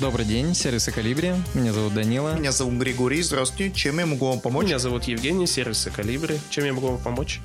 Добрый день, сервисы Callibri. Меня зовут Данила. Меня зовут Григорий. Здравствуйте. Чем я могу вам помочь? Меня зовут Евгений, сервисы Callibri. Чем я могу вам помочь?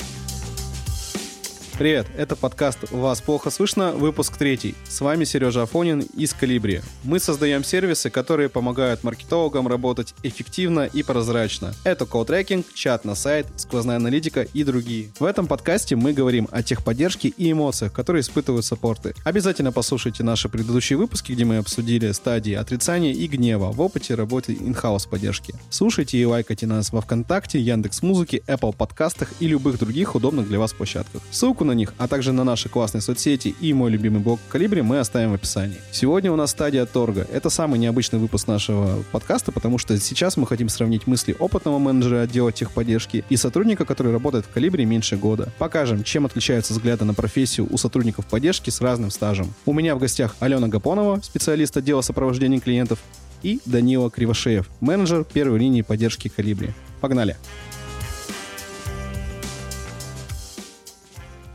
Привет, это подкаст «Вас плохо слышно», выпуск третий. С вами Сережа Афонин из Callibri. Мы создаем сервисы, которые помогают маркетологам работать эффективно и прозрачно. Это колл-трекинг, чат на сайт, сквозная аналитика и другие. В этом подкасте мы говорим о техподдержке и эмоциях, которые испытывают саппорты. Обязательно послушайте наши предыдущие выпуски, где мы обсудили стадии отрицания и гнева в опыте работы in-house поддержки. Слушайте и лайкайте нас во Вконтакте, Яндекс Музыке, Apple подкастах и любых других удобных для вас площадках. Ссылку на них, а также на наши классные соцсети и мой любимый блог Калибри мы оставим в описании. Сегодня у нас стадия торга. Это самый необычный выпуск нашего подкаста, потому что сейчас мы хотим сравнить мысли опытного менеджера отдела техподдержки и сотрудника, который работает в Калибре меньше года. Покажем, чем отличаются взгляды на профессию у сотрудников поддержки с разным стажем. У меня в гостях Алена Гапонова, специалист отдела сопровождения клиентов, и Данила Кривошеев, менеджер первой линии поддержки Калибри. Погнали!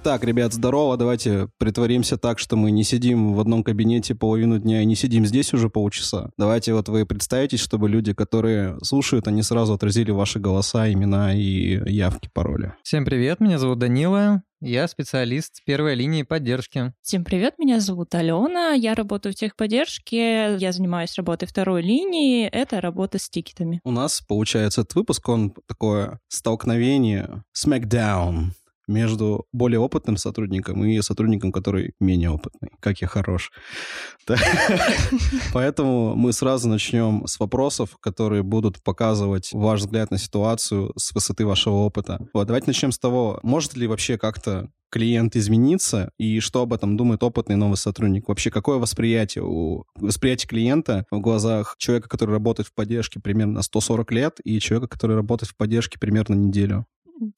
Так, ребят, здорово. Давайте притворимся так, что мы не сидим в одном кабинете половину дня и не сидим здесь уже полчаса. Давайте вот вы представитесь, чтобы люди, которые слушают, они сразу отразили ваши голоса, имена и явки, пароли. Всем привет, меня зовут Данила. Я специалист первой линии поддержки. Всем привет, меня зовут Алена, я работаю в техподдержке, я занимаюсь работой второй линии, это работа с тикетами. У нас, получается, этот выпуск, он такое столкновение, smackdown между более опытным сотрудником и сотрудником, который менее опытный. Как я хорош. Поэтому мы сразу начнем с вопросов, которые будут показывать ваш взгляд на ситуацию с высоты вашего опыта. Вот, давайте начнем с того, может ли вообще как-то клиент измениться и что об этом думает опытный новый сотрудник? Вообще, какое восприятие у восприятие клиента в глазах человека, который работает в поддержке примерно 140 лет, и человека, который работает в поддержке примерно неделю?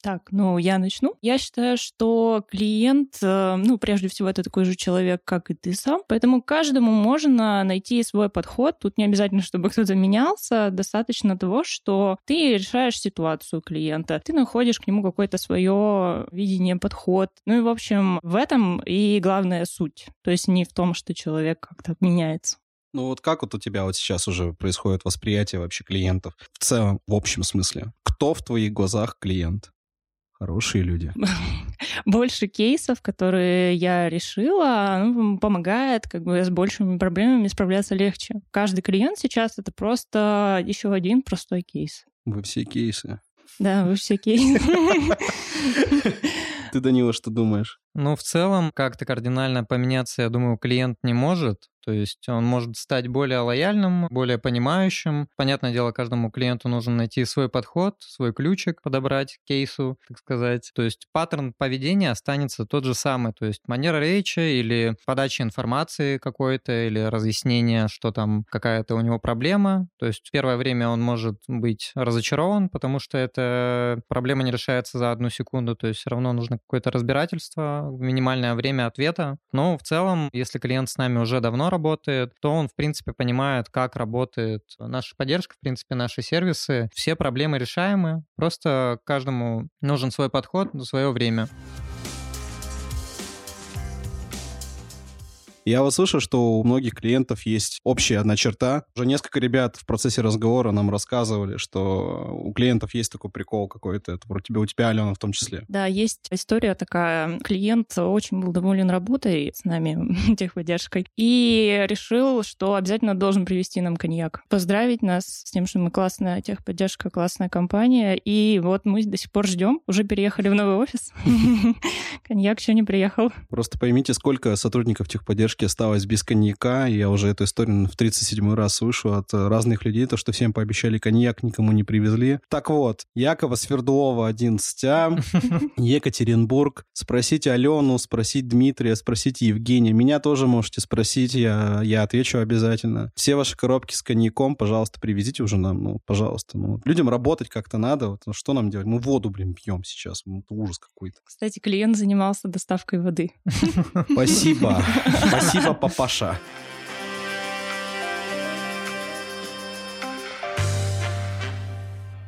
Так, ну я начну. Я считаю, что клиент, э, ну прежде всего это такой же человек, как и ты сам, поэтому каждому можно найти свой подход. Тут не обязательно, чтобы кто-то менялся, достаточно того, что ты решаешь ситуацию клиента, ты находишь к нему какое-то свое видение, подход. Ну и в общем в этом и главная суть. То есть не в том, что человек как-то меняется. Ну вот как вот у тебя вот сейчас уже происходит восприятие вообще клиентов в целом, в общем смысле? Кто в твоих глазах клиент? Хорошие люди. Больше кейсов, которые я решила, ну, помогает как бы с большими проблемами справляться легче. Каждый клиент сейчас это просто еще один простой кейс. Вы все кейсы. Да, вы все кейсы. Ты, Данила, что думаешь? Ну, в целом, как-то кардинально поменяться, я думаю, клиент не может. То есть он может стать более лояльным, более понимающим. Понятное дело, каждому клиенту нужно найти свой подход, свой ключик подобрать к кейсу, так сказать. То есть паттерн поведения останется тот же самый. То есть манера речи или подача информации какой-то, или разъяснение, что там какая-то у него проблема. То есть первое время он может быть разочарован, потому что эта проблема не решается за одну секунду. То есть все равно нужно какое-то разбирательство, минимальное время ответа. Но в целом, если клиент с нами уже давно работает, то он, в принципе, понимает, как работает наша поддержка, в принципе, наши сервисы. Все проблемы решаемы, просто каждому нужен свой подход свое время. Я вот слышу, что у многих клиентов есть общая одна черта. Уже несколько ребят в процессе разговора нам рассказывали, что у клиентов есть такой прикол какой-то. Это про тебя, у тебя, Алена, в том числе. Да, есть история такая. Клиент очень был доволен работой с нами, техподдержкой, и решил, что обязательно должен привести нам коньяк. Поздравить нас с тем, что мы классная техподдержка, классная компания. И вот мы до сих пор ждем. Уже переехали в новый офис. Коньяк еще не приехал. Просто поймите, сколько сотрудников техподдержки поддержки осталось без коньяка. Я уже эту историю в 37 раз слышу от разных людей, то, что всем пообещали коньяк, никому не привезли. Так вот, Якова Свердлова 11А, Екатеринбург. Спросите Алену, спросить Дмитрия, спросите Евгения. Меня тоже можете спросить, я, я отвечу обязательно. Все ваши коробки с коньяком, пожалуйста, привезите уже нам, ну, пожалуйста. Ну, людям работать как-то надо, вот, ну, что нам делать? Мы воду, блин, пьем сейчас, ну, это ужас какой-то. Кстати, клиент занимался доставкой воды. Спасибо. Спасибо, папаша.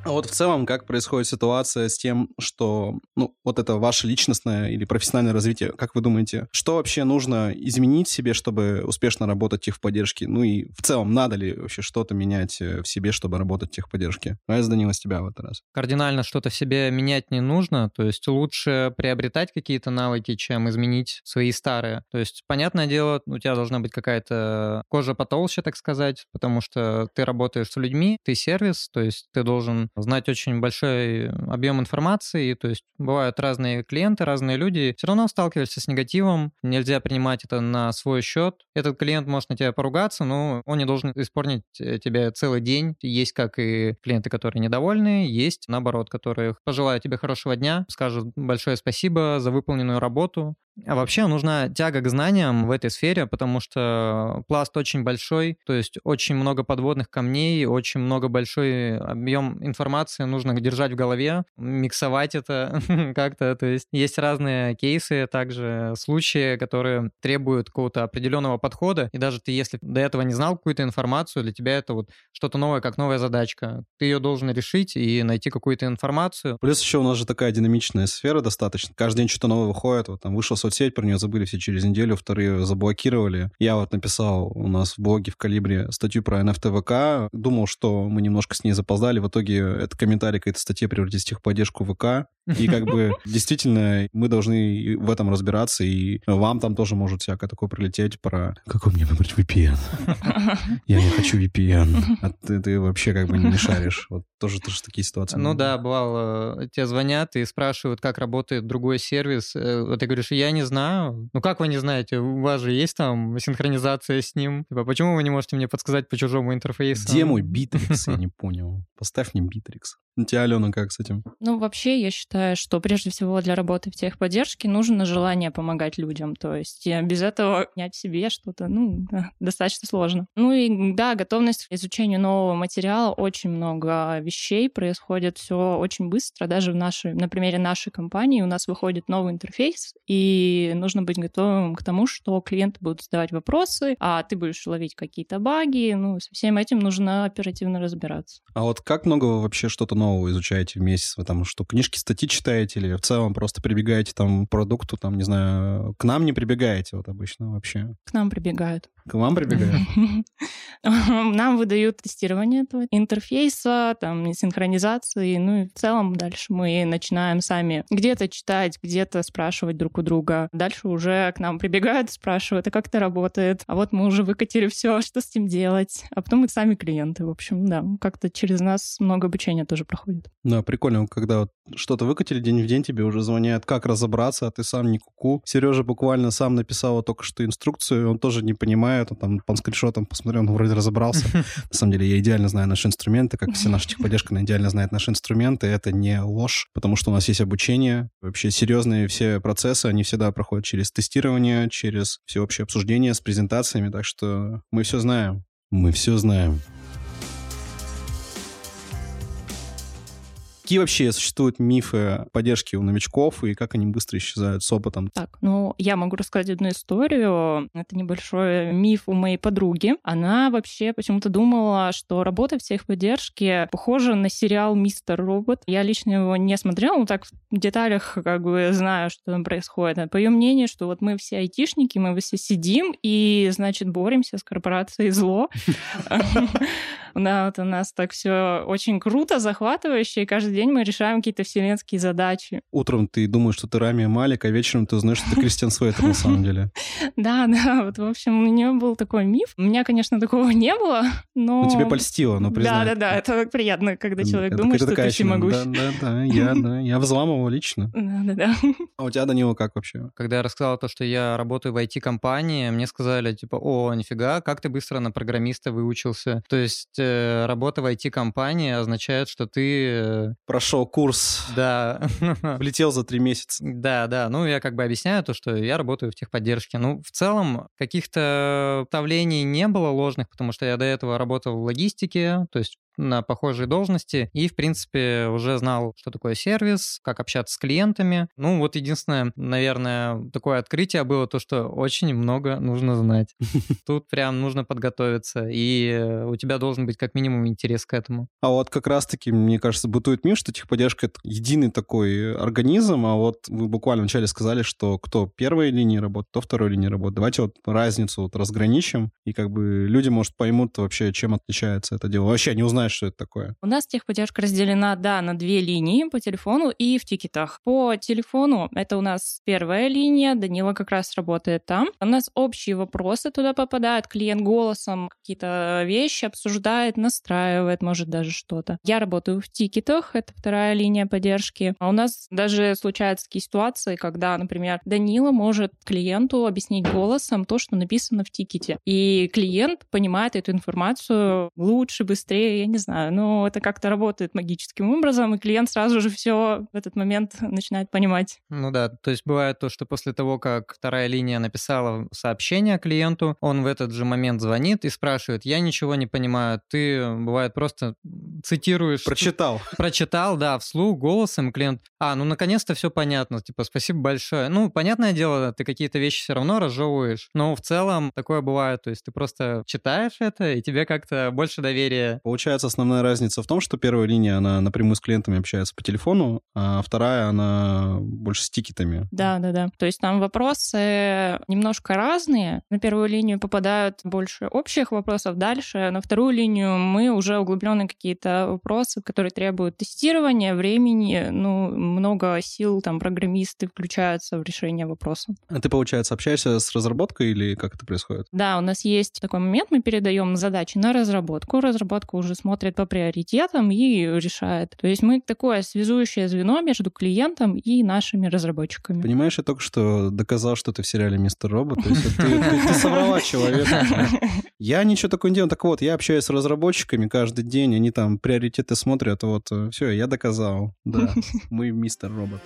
А вот в целом, как происходит ситуация с тем, что, ну, вот это ваше личностное или профессиональное развитие, как вы думаете, что вообще нужно изменить себе, чтобы успешно работать в техподдержке? Ну и в целом, надо ли вообще что-то менять э, в себе, чтобы работать в техподдержке? А я с тебя в этот раз. Кардинально что-то в себе менять не нужно, то есть лучше приобретать какие-то навыки, чем изменить свои старые. То есть, понятное дело, у тебя должна быть какая-то кожа потолще, так сказать, потому что ты работаешь с людьми, ты сервис, то есть ты должен знать очень большой объем информации, то есть бывают разные клиенты, разные люди, все равно сталкиваешься с негативом, нельзя принимать это на свой счет. Этот клиент может на тебя поругаться, но он не должен испортить э, тебе целый день. Есть как и клиенты, которые недовольны, есть наоборот, которые пожелают тебе хорошего дня, скажут большое спасибо за выполненную работу, а вообще нужна тяга к знаниям в этой сфере, потому что пласт очень большой, то есть очень много подводных камней, очень много большой объем информации нужно держать в голове, миксовать это как-то. То есть есть разные кейсы, также случаи, которые требуют какого-то определенного подхода, и даже ты, если до этого не знал какую-то информацию, для тебя это вот что-то новое, как новая задачка. Ты ее должен решить и найти какую-то информацию. Плюс еще у нас же такая динамичная сфера достаточно. Каждый день что-то новое выходит. Вот там вышел соцсеть, про нее забыли все через неделю, вторые заблокировали. Я вот написал у нас в блоге в Калибре статью про NFT ВК, думал, что мы немножко с ней запоздали, в итоге этот комментарий к этой статье превратится в техподдержку ВК, и как бы действительно мы должны в этом разбираться, и вам там тоже может всякое такое прилететь про какой мне выбрать VPN. Я не хочу VPN. А ты, ты вообще как бы не шаришь. Вот тоже, тоже такие ситуации. Ну да, бывало, тебе звонят и спрашивают, как работает другой сервис. Э, вот ты говоришь, я не знаю. Ну как вы не знаете? У вас же есть там синхронизация с ним. Типа, почему вы не можете мне подсказать по чужому интерфейсу? Где мой Битрикс? Я не понял. Поставь мне Битрикс. Тебя, Алена, как с этим? Ну, вообще, я считаю, что прежде всего для работы в техподдержке нужно желание помогать людям. То есть без этого снять себе что-то, ну, достаточно сложно. Ну и да, готовность к изучению нового материала. Очень много вещей происходит все очень быстро. Даже в нашей, на примере нашей компании у нас выходит новый интерфейс, и нужно быть готовым к тому, что клиенты будут задавать вопросы, а ты будешь ловить какие-то баги. Ну, со всем этим нужно оперативно разбираться. А вот как много вообще что-то нового изучаете в месяц? Вы там что, книжки, статьи читаете или в целом просто прибегаете там к продукту, там, не знаю, к нам не прибегаете вот обычно вообще? К нам прибегают. К вам прибегают? Нам выдают тестирование этого интерфейса, там, синхронизации, ну и в целом дальше мы начинаем сами где-то читать, где-то спрашивать друг у друга. Дальше уже к нам прибегают, спрашивают, а как это работает? А вот мы уже выкатили все, что с этим делать? А потом мы сами клиенты, в общем, да, как-то через нас много обучения тоже проходит. Да, прикольно, когда вот что-то выкатили день в день, тебе уже звонят, как разобраться, а ты сам не куку. Сережа буквально сам написал только что инструкцию, он тоже не понимает, он там по скриншотам посмотрел, он вроде разобрался. На самом деле я идеально знаю наши инструменты, как все наши техподдержка, она идеально знает наши инструменты, это не ложь, потому что у нас есть обучение, вообще серьезные все процессы, они всегда проходят через тестирование, через всеобщее обсуждение с презентациями, так что мы все знаем. Мы все знаем. Какие вообще существуют мифы поддержки у новичков и как они быстро исчезают с опытом? Так, ну, я могу рассказать одну историю. Это небольшой миф у моей подруги. Она вообще почему-то думала, что работа в техподдержке похожа на сериал «Мистер Робот». Я лично его не смотрела, но так в деталях как бы знаю, что там происходит. По ее мнению, что вот мы все айтишники, мы все сидим и, значит, боремся с корпорацией зло. Да, вот у нас так все очень круто, захватывающе, и каждый день мы решаем какие-то вселенские задачи. Утром ты думаешь, что ты Рами Малик, а вечером ты узнаешь, что ты Кристиан Суэтер на самом деле. Да, да, вот, в общем, у нее был такой миф. У меня, конечно, такого не было, но... Ну, тебе польстило, но признай. Да, да, да, это приятно, когда человек думает, что ты всемогущ. Да, да, да, я, да, я взламывал лично. Да, да, да. А у тебя, Данила, как вообще? Когда я рассказал то, что я работаю в IT-компании, мне сказали, типа, о, нифига, как ты быстро на программиста выучился. То есть э, работа в IT-компании означает, что ты... Прошел курс. Да. Влетел за три месяца. Да, да. Ну, я как бы объясняю то, что я работаю в техподдержке. Ну, в целом, каких-то ставлений не было ложных, потому что я до этого работал в логистике, то есть на похожей должности и, в принципе, уже знал, что такое сервис, как общаться с клиентами. Ну, вот единственное, наверное, такое открытие было то, что очень много нужно знать. Тут прям нужно подготовиться, и у тебя должен быть как минимум интерес к этому. А вот как раз-таки, мне кажется, бытует миф, что техподдержка — это единый такой организм, а вот вы буквально вначале сказали, что кто первой линии работает, кто второй линии работает. Давайте вот разницу вот разграничим, и как бы люди, может, поймут вообще, чем отличается это дело. Вообще не узнают, что это такое. У нас техподдержка разделена, да, на две линии, по телефону и в тикетах. По телефону это у нас первая линия, Данила как раз работает там. У нас общие вопросы туда попадают, клиент голосом какие-то вещи обсуждает, настраивает, может, даже что-то. Я работаю в тикетах, это вторая линия поддержки. А у нас даже случаются такие ситуации, когда, например, Данила может клиенту объяснить голосом то, что написано в тикете. И клиент понимает эту информацию лучше, быстрее, я не знаю. Но это как-то работает магическим образом, и клиент сразу же все в этот момент начинает понимать. Ну да, то есть бывает то, что после того, как вторая линия написала сообщение клиенту, он в этот же момент звонит и спрашивает, я ничего не понимаю, ты, бывает, просто цитируешь... Прочитал. Прочитал, да, вслух, голосом, клиент, а, ну наконец-то все понятно, типа, спасибо большое. Ну, понятное дело, ты какие-то вещи все равно разжевываешь, но в целом такое бывает, то есть ты просто читаешь это, и тебе как-то больше доверия. Получается, основная разница в том, что первая линия, она напрямую с клиентами общается по телефону, а вторая, она больше с тикетами. Да, да, да. То есть там вопросы немножко разные. На первую линию попадают больше общих вопросов, дальше на вторую линию мы уже углубленные какие-то вопросы, которые требуют тестирования, времени, ну, много сил, там, программисты включаются в решение вопроса. А ты, получается, общаешься с разработкой или как это происходит? Да, у нас есть такой момент, мы передаем задачи на разработку, разработка уже смотрит по приоритетам и решает. То есть мы такое связующее звено между клиентом и нашими разработчиками. Понимаешь, я только что доказал, что ты в сериале «Мистер Робот», то есть ты, ты, ты соврала человека. Я ничего такого не делаю. Так вот, я общаюсь с разработчиками каждый день, они там приоритеты смотрят, вот, все, я доказал. Да, мы «Мистер Робот».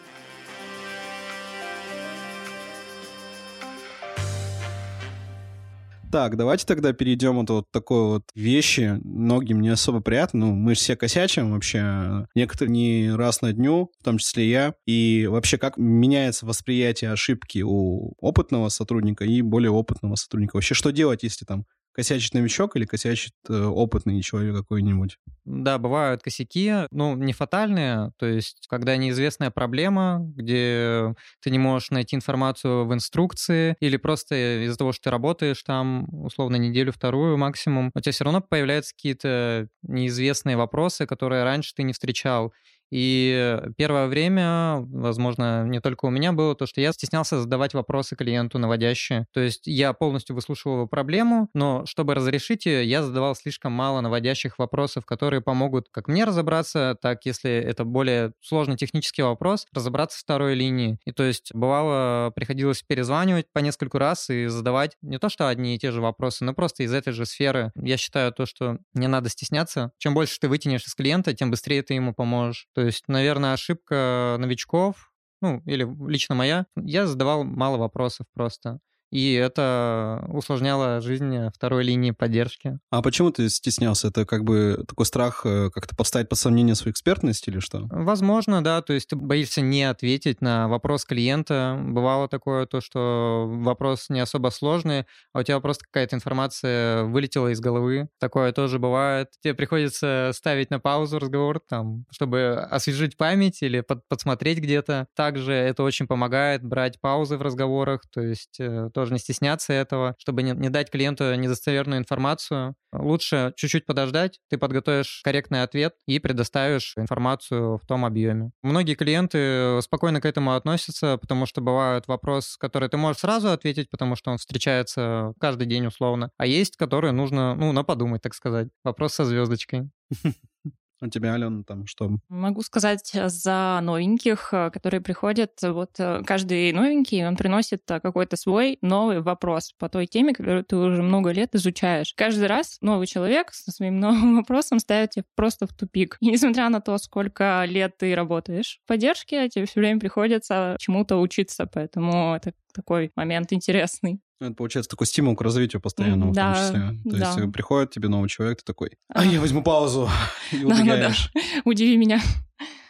Так, давайте тогда перейдем от вот такой вот вещи. Многим не особо приятно. Ну, мы же все косячим вообще. Некоторые не раз на дню, в том числе я. И вообще, как меняется восприятие ошибки у опытного сотрудника и более опытного сотрудника? Вообще, что делать, если там косячит новичок или косячит э, опытный человек какой-нибудь? Да, бывают косяки, ну, не фатальные, то есть когда неизвестная проблема, где ты не можешь найти информацию в инструкции, или просто из-за того, что ты работаешь там, условно, неделю-вторую максимум, у тебя все равно появляются какие-то неизвестные вопросы, которые раньше ты не встречал. И первое время, возможно, не только у меня было то, что я стеснялся задавать вопросы клиенту наводящие. То есть я полностью выслушивал его проблему, но чтобы разрешить ее, я задавал слишком мало наводящих вопросов, которые помогут как мне разобраться, так, если это более сложный технический вопрос, разобраться в второй линии. И то есть бывало, приходилось перезванивать по нескольку раз и задавать не то, что одни и те же вопросы, но просто из этой же сферы. Я считаю то, что не надо стесняться. Чем больше ты вытянешь из клиента, тем быстрее ты ему поможешь. То есть, наверное, ошибка новичков, ну, или лично моя, я задавал мало вопросов просто и это усложняло жизнь второй линии поддержки. А почему ты стеснялся? Это как бы такой страх э, как-то поставить под сомнение свою экспертность или что? Возможно, да. То есть ты боишься не ответить на вопрос клиента. Бывало такое то, что вопрос не особо сложный, а у тебя просто какая-то информация вылетела из головы. Такое тоже бывает. Тебе приходится ставить на паузу разговор, там, чтобы освежить память или под подсмотреть где-то. Также это очень помогает брать паузы в разговорах, то есть э, тоже не стесняться этого, чтобы не, не дать клиенту недостоверную информацию. Лучше чуть-чуть подождать, ты подготовишь корректный ответ и предоставишь информацию в том объеме. Многие клиенты спокойно к этому относятся, потому что бывают вопросы, которые ты можешь сразу ответить, потому что он встречается каждый день условно, а есть, которые нужно, ну, на подумать, так сказать. Вопрос со звездочкой. У тебя, Алена, там что? Могу сказать за новеньких, э, которые приходят. Вот э, каждый новенький, он приносит э, какой-то свой новый вопрос по той теме, которую ты уже много лет изучаешь. Каждый раз новый человек со своим новым вопросом ставит тебя просто в тупик. И несмотря на то, сколько лет ты работаешь в поддержке, тебе все время приходится чему-то учиться, поэтому это такой момент интересный. Это получается такой стимул к развитию постоянному, Да, в том числе. То да. есть э, приходит тебе новый человек, ты такой, а я возьму паузу, и Да-да-да. убегаешь. Удиви меня.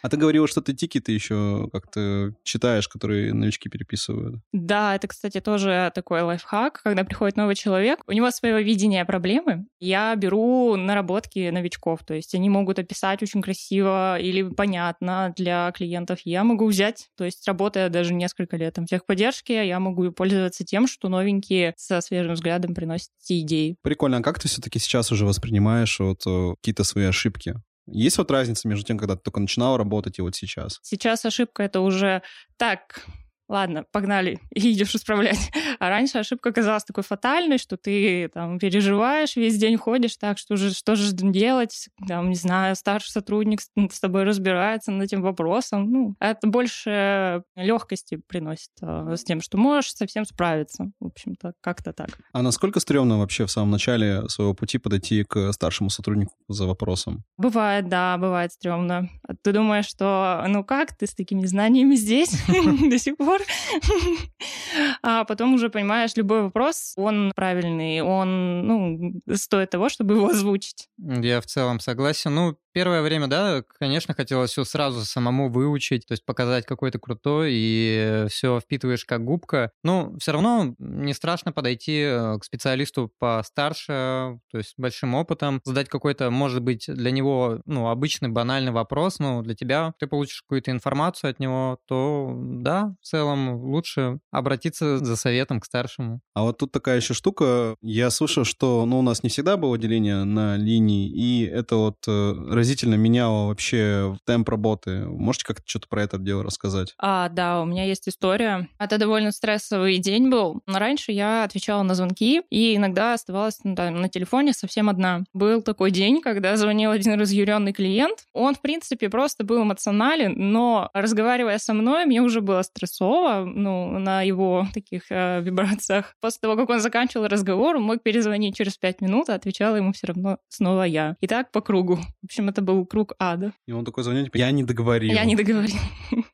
А ты говорила, что ты тикеты еще как-то читаешь, которые новички переписывают. Да, это, кстати, тоже такой лайфхак, когда приходит новый человек, у него своего видения проблемы. Я беру наработки новичков, то есть они могут описать очень красиво или понятно для клиентов. Я могу взять, то есть работая даже несколько лет там, в техподдержке, я могу пользоваться тем, что новенькие со свежим взглядом приносят эти идеи. Прикольно. А как ты все-таки сейчас уже воспринимаешь вот э, какие-то свои ошибки? Есть вот разница между тем, когда ты только начинал работать и вот сейчас? Сейчас ошибка это уже так. Ладно, погнали, и идешь исправлять. А раньше ошибка казалась такой фатальной, что ты там переживаешь, весь день ходишь так, что же, что же делать, там, не знаю, старший сотрудник с, тобой разбирается над этим вопросом. Ну, это больше легкости приносит а, с тем, что можешь совсем справиться. В общем-то, как-то так. А насколько стрёмно вообще в самом начале своего пути подойти к старшему сотруднику за вопросом? Бывает, да, бывает стрёмно. А Ты думаешь, что ну как, ты с такими знаниями здесь до сих пор? А потом уже понимаешь, любой вопрос, он правильный, он, ну, стоит того, чтобы его озвучить. Я в целом согласен. Ну, первое время, да, конечно, хотелось все сразу самому выучить, то есть показать, какой ты крутой, и все впитываешь как губка. Ну, все равно не страшно подойти э, к специалисту постарше, то есть большим опытом, задать какой-то, может быть, для него, ну, обычный банальный вопрос, но для тебя ты получишь какую-то информацию от него, то да, в целом лучше обратиться за советом к старшему. А вот тут такая еще штука. Я слышал, что ну, у нас не всегда было деление на линии, и это вот э, разительно меняло вообще темп работы. Можете как-то что-то про это дело рассказать? А, да, у меня есть история. Это довольно стрессовый день был. Но раньше я отвечала на звонки и иногда оставалась ну, там, на телефоне совсем одна. Был такой день, когда звонил один разъяренный клиент. Он, в принципе, просто был эмоционален, но разговаривая со мной, мне уже было стрессово, ну, на его таких э, вибрациях. После того, как он заканчивал разговор, мог перезвонить через пять минут, а отвечала ему все равно снова я. И так по кругу. В общем, это был круг ада. И он такой звонит, я не договорил. Я не договорил.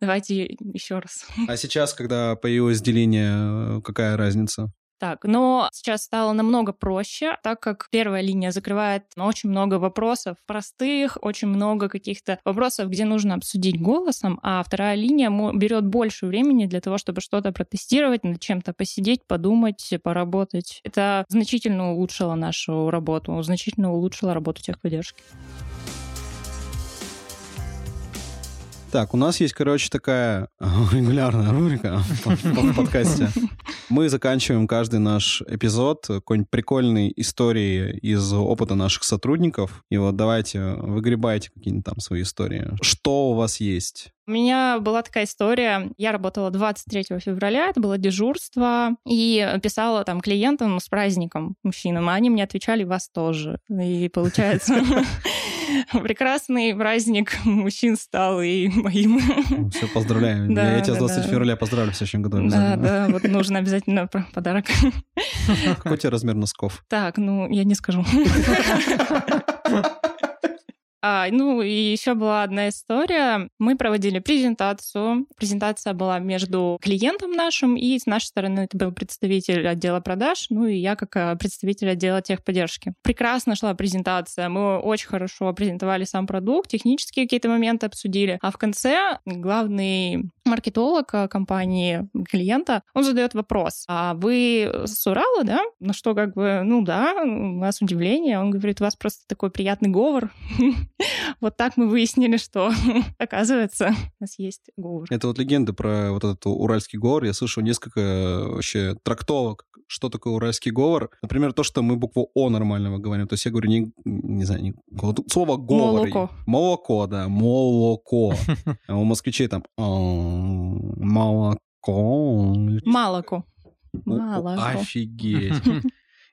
Давайте еще раз. А сейчас, когда появилось деление, э, какая разница? Так, но сейчас стало намного проще, так как первая линия закрывает очень много вопросов простых, очень много каких-то вопросов, где нужно обсудить голосом, а вторая линия берет больше времени для того, чтобы что-то протестировать, над чем-то посидеть, подумать, поработать. Это значительно улучшило нашу работу, значительно улучшило работу техподдержки. Так, у нас есть, короче, такая регулярная рубрика в подкасте. Мы заканчиваем каждый наш эпизод какой-нибудь прикольной историей из опыта наших сотрудников. И вот давайте выгребайте какие-нибудь там свои истории. Что у вас есть? У меня была такая история. Я работала 23 февраля, это было дежурство, и писала там клиентам с праздником мужчинам, а они мне отвечали «вас тоже». И получается, прекрасный праздник мужчин стал и моим. Все, поздравляю. Да, Я тебя с да, 20 да. февраля поздравлю в следующем году Да, да, вот нужно обязательно подарок. Какой у тебя размер носков? Так, ну, я не скажу. А, ну, и еще была одна история. Мы проводили презентацию. Презентация была между клиентом нашим, и с нашей стороны это был представитель отдела продаж, ну и я как э, представитель отдела техподдержки. Прекрасно шла презентация. Мы очень хорошо презентовали сам продукт, технические какие-то моменты обсудили. А в конце главный маркетолог э, компании клиента, он задает вопрос. А вы с Урала, да? Ну что, как бы, ну да, у нас удивление. Он говорит, у вас просто такой приятный говор. Вот так мы выяснили, что, оказывается, у нас есть говор. Это вот легенда про вот этот уральский говор. Я слышал несколько э, вообще трактовок, что такое уральский говор. Например, то, что мы букву О нормального говорим. То есть я говорю не, не знаю, не, слово говор. Молоко. Молоко, да, молоко. А у москвичей там «А, молоко. Малоко. О, Молоко. Офигеть.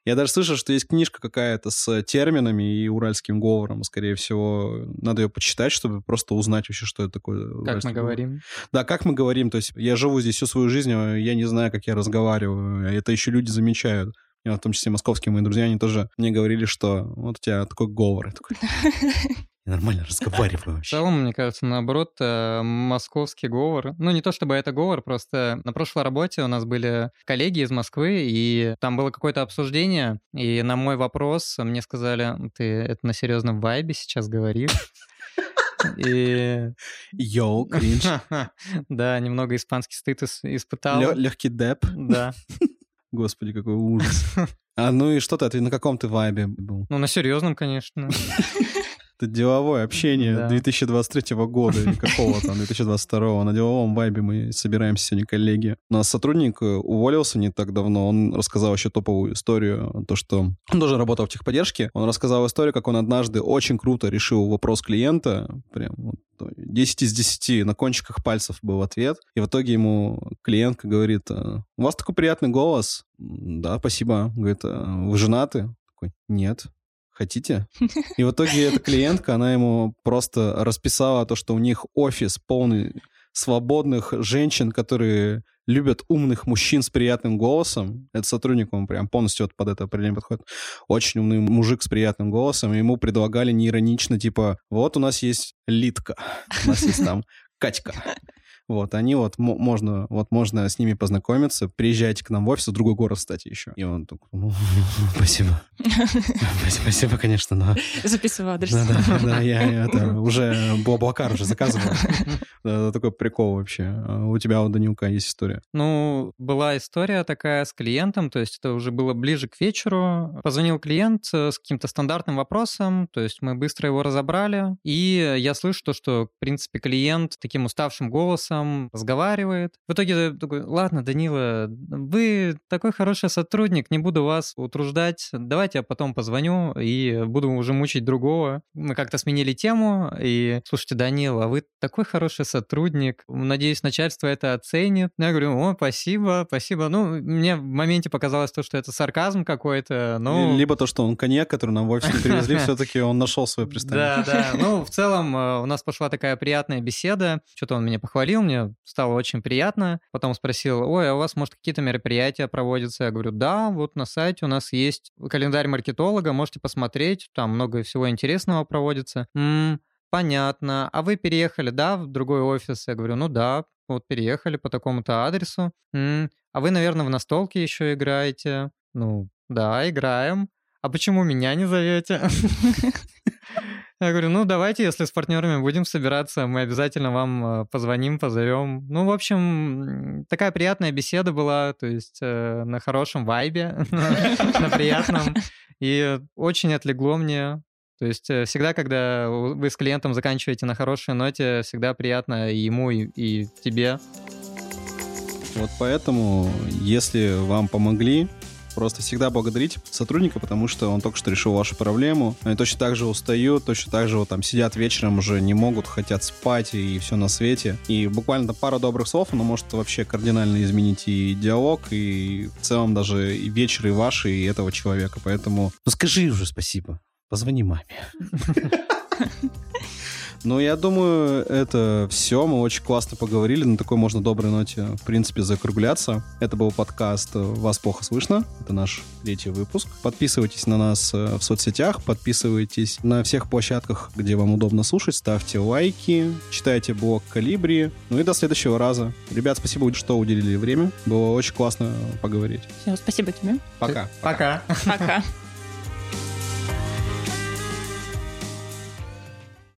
Я даже слышал, что есть книжка какая-то с терминами и уральским говором. Скорее всего, надо ее почитать, чтобы просто узнать вообще, что это такое. Как мы говор. говорим. Да, как мы говорим. То есть я живу здесь всю свою жизнь, а я не знаю, как я разговариваю. Это еще люди замечают. И в том числе московские мои друзья, они тоже мне говорили, что вот у тебя такой говор. Я нормально разговариваю В вообще. целом, мне кажется, наоборот, э, московский говор. Ну, не то чтобы это говор, просто на прошлой работе у нас были коллеги из Москвы, и там было какое-то обсуждение, и на мой вопрос мне сказали, ты это на серьезном вайбе сейчас говоришь? И Йоу, кринж. да, немного испанский стыд ис- испытал. Легкий деп. Да. Господи, какой ужас. А ну и что ты, ты на каком ты вайбе был? Ну, на серьезном, конечно. Это деловое общение Да. 2023 года или какого там, 2022. На деловом вайбе мы собираемся сегодня, коллеги. У нас сотрудник э, уволился не так давно. Он рассказал еще топовую историю. То, что он тоже работал в техподдержке. Он рассказал историю, как он однажды очень круто решил вопрос клиента. Прям вот 10 из 10 на кончиках пальцев был ответ. И в итоге ему клиентка говорит, «А, у вас такой приятный голос. «М, Да, спасибо. Говорит, «А вы женаты? Такой, нет. Хотите? И в итоге эта клиентка, она ему просто расписала то, что у них офис полный свободных женщин, которые любят умных мужчин с приятным голосом. Это сотрудник, он прям полностью вот под это определение подходит. Очень умный мужик с приятным голосом. Ему предлагали неиронично, типа, вот у нас есть Литка, у нас есть там Катька. Вот, они вот, мо- можно, вот можно с ними познакомиться. Приезжайте к нам в офис, в другой город, кстати, еще. И он такой, ну, спасибо. Спасибо, конечно, но... Записывай адрес. Да, да, да, я это уже Блаблакар уже заказывал. Это такой прикол вообще. У тебя, у Данилка, есть история. Ну, была история такая с клиентом, то есть это уже было ближе к вечеру. Позвонил клиент э, с каким-то стандартным вопросом, то есть мы быстро его разобрали, и я слышу то, что, в принципе, клиент таким уставшим голосом разговаривает. В итоге такой, ладно, Данила, вы такой хороший сотрудник, не буду вас утруждать, давайте я потом позвоню и буду уже мучить другого. Мы как-то сменили тему, и, слушайте, Данила, вы такой хороший сотрудник, надеюсь, начальство это оценит. Я говорю, о, спасибо, спасибо. Ну, мне в моменте показалось то, что это сарказм какой-то, но... Либо то, что он коньяк, который нам в офис не привезли, все-таки он нашел свое пристанище. Да, да. Ну, в целом э, у нас пошла такая приятная беседа. Что-то он меня похвалил, мне стало очень приятно. Потом спросил, ой, а у вас, может, какие-то мероприятия проводятся? Я говорю, да, вот на сайте у нас есть календарь маркетолога, можете посмотреть, там много всего интересного проводится. «М, понятно. А вы переехали, да, в другой офис? Я говорю, ну да, вот переехали по такому-то адресу. «М, а вы, наверное, в настолке еще играете? Ну, да, играем. А почему меня не зовете? Я говорю, ну давайте, если с партнерами будем собираться, мы обязательно вам э, позвоним, позовем. Ну, в общем, такая приятная беседа была, то есть э, на хорошем вайбе, на приятном. И очень отлегло мне. То есть э, всегда, когда вы с клиентом заканчиваете на хорошей ноте, всегда приятно и ему, и, и тебе. Вот поэтому, если вам помогли, просто всегда благодарите сотрудника, потому что он только что решил вашу проблему. Они точно так же устают, точно так же вот там сидят вечером, уже не могут, хотят спать и все на свете. И буквально пару добрых слов, оно может вообще кардинально изменить и диалог, и в целом даже и вечер и ваш, и этого человека. Поэтому, ну скажи уже спасибо. Позвони маме. Ну, я думаю, это все. Мы очень классно поговорили. На такой можно доброй ноте, в принципе, закругляться. Это был подкаст «Вас плохо слышно». Это наш третий выпуск. Подписывайтесь на нас э, в соцсетях, подписывайтесь на всех площадках, где вам удобно слушать, ставьте лайки, читайте блог Калибри. Ну и до следующего раза. Ребят, спасибо, что уделили время. Было очень классно поговорить. Всё, спасибо тебе. Пока. Пока. Пока.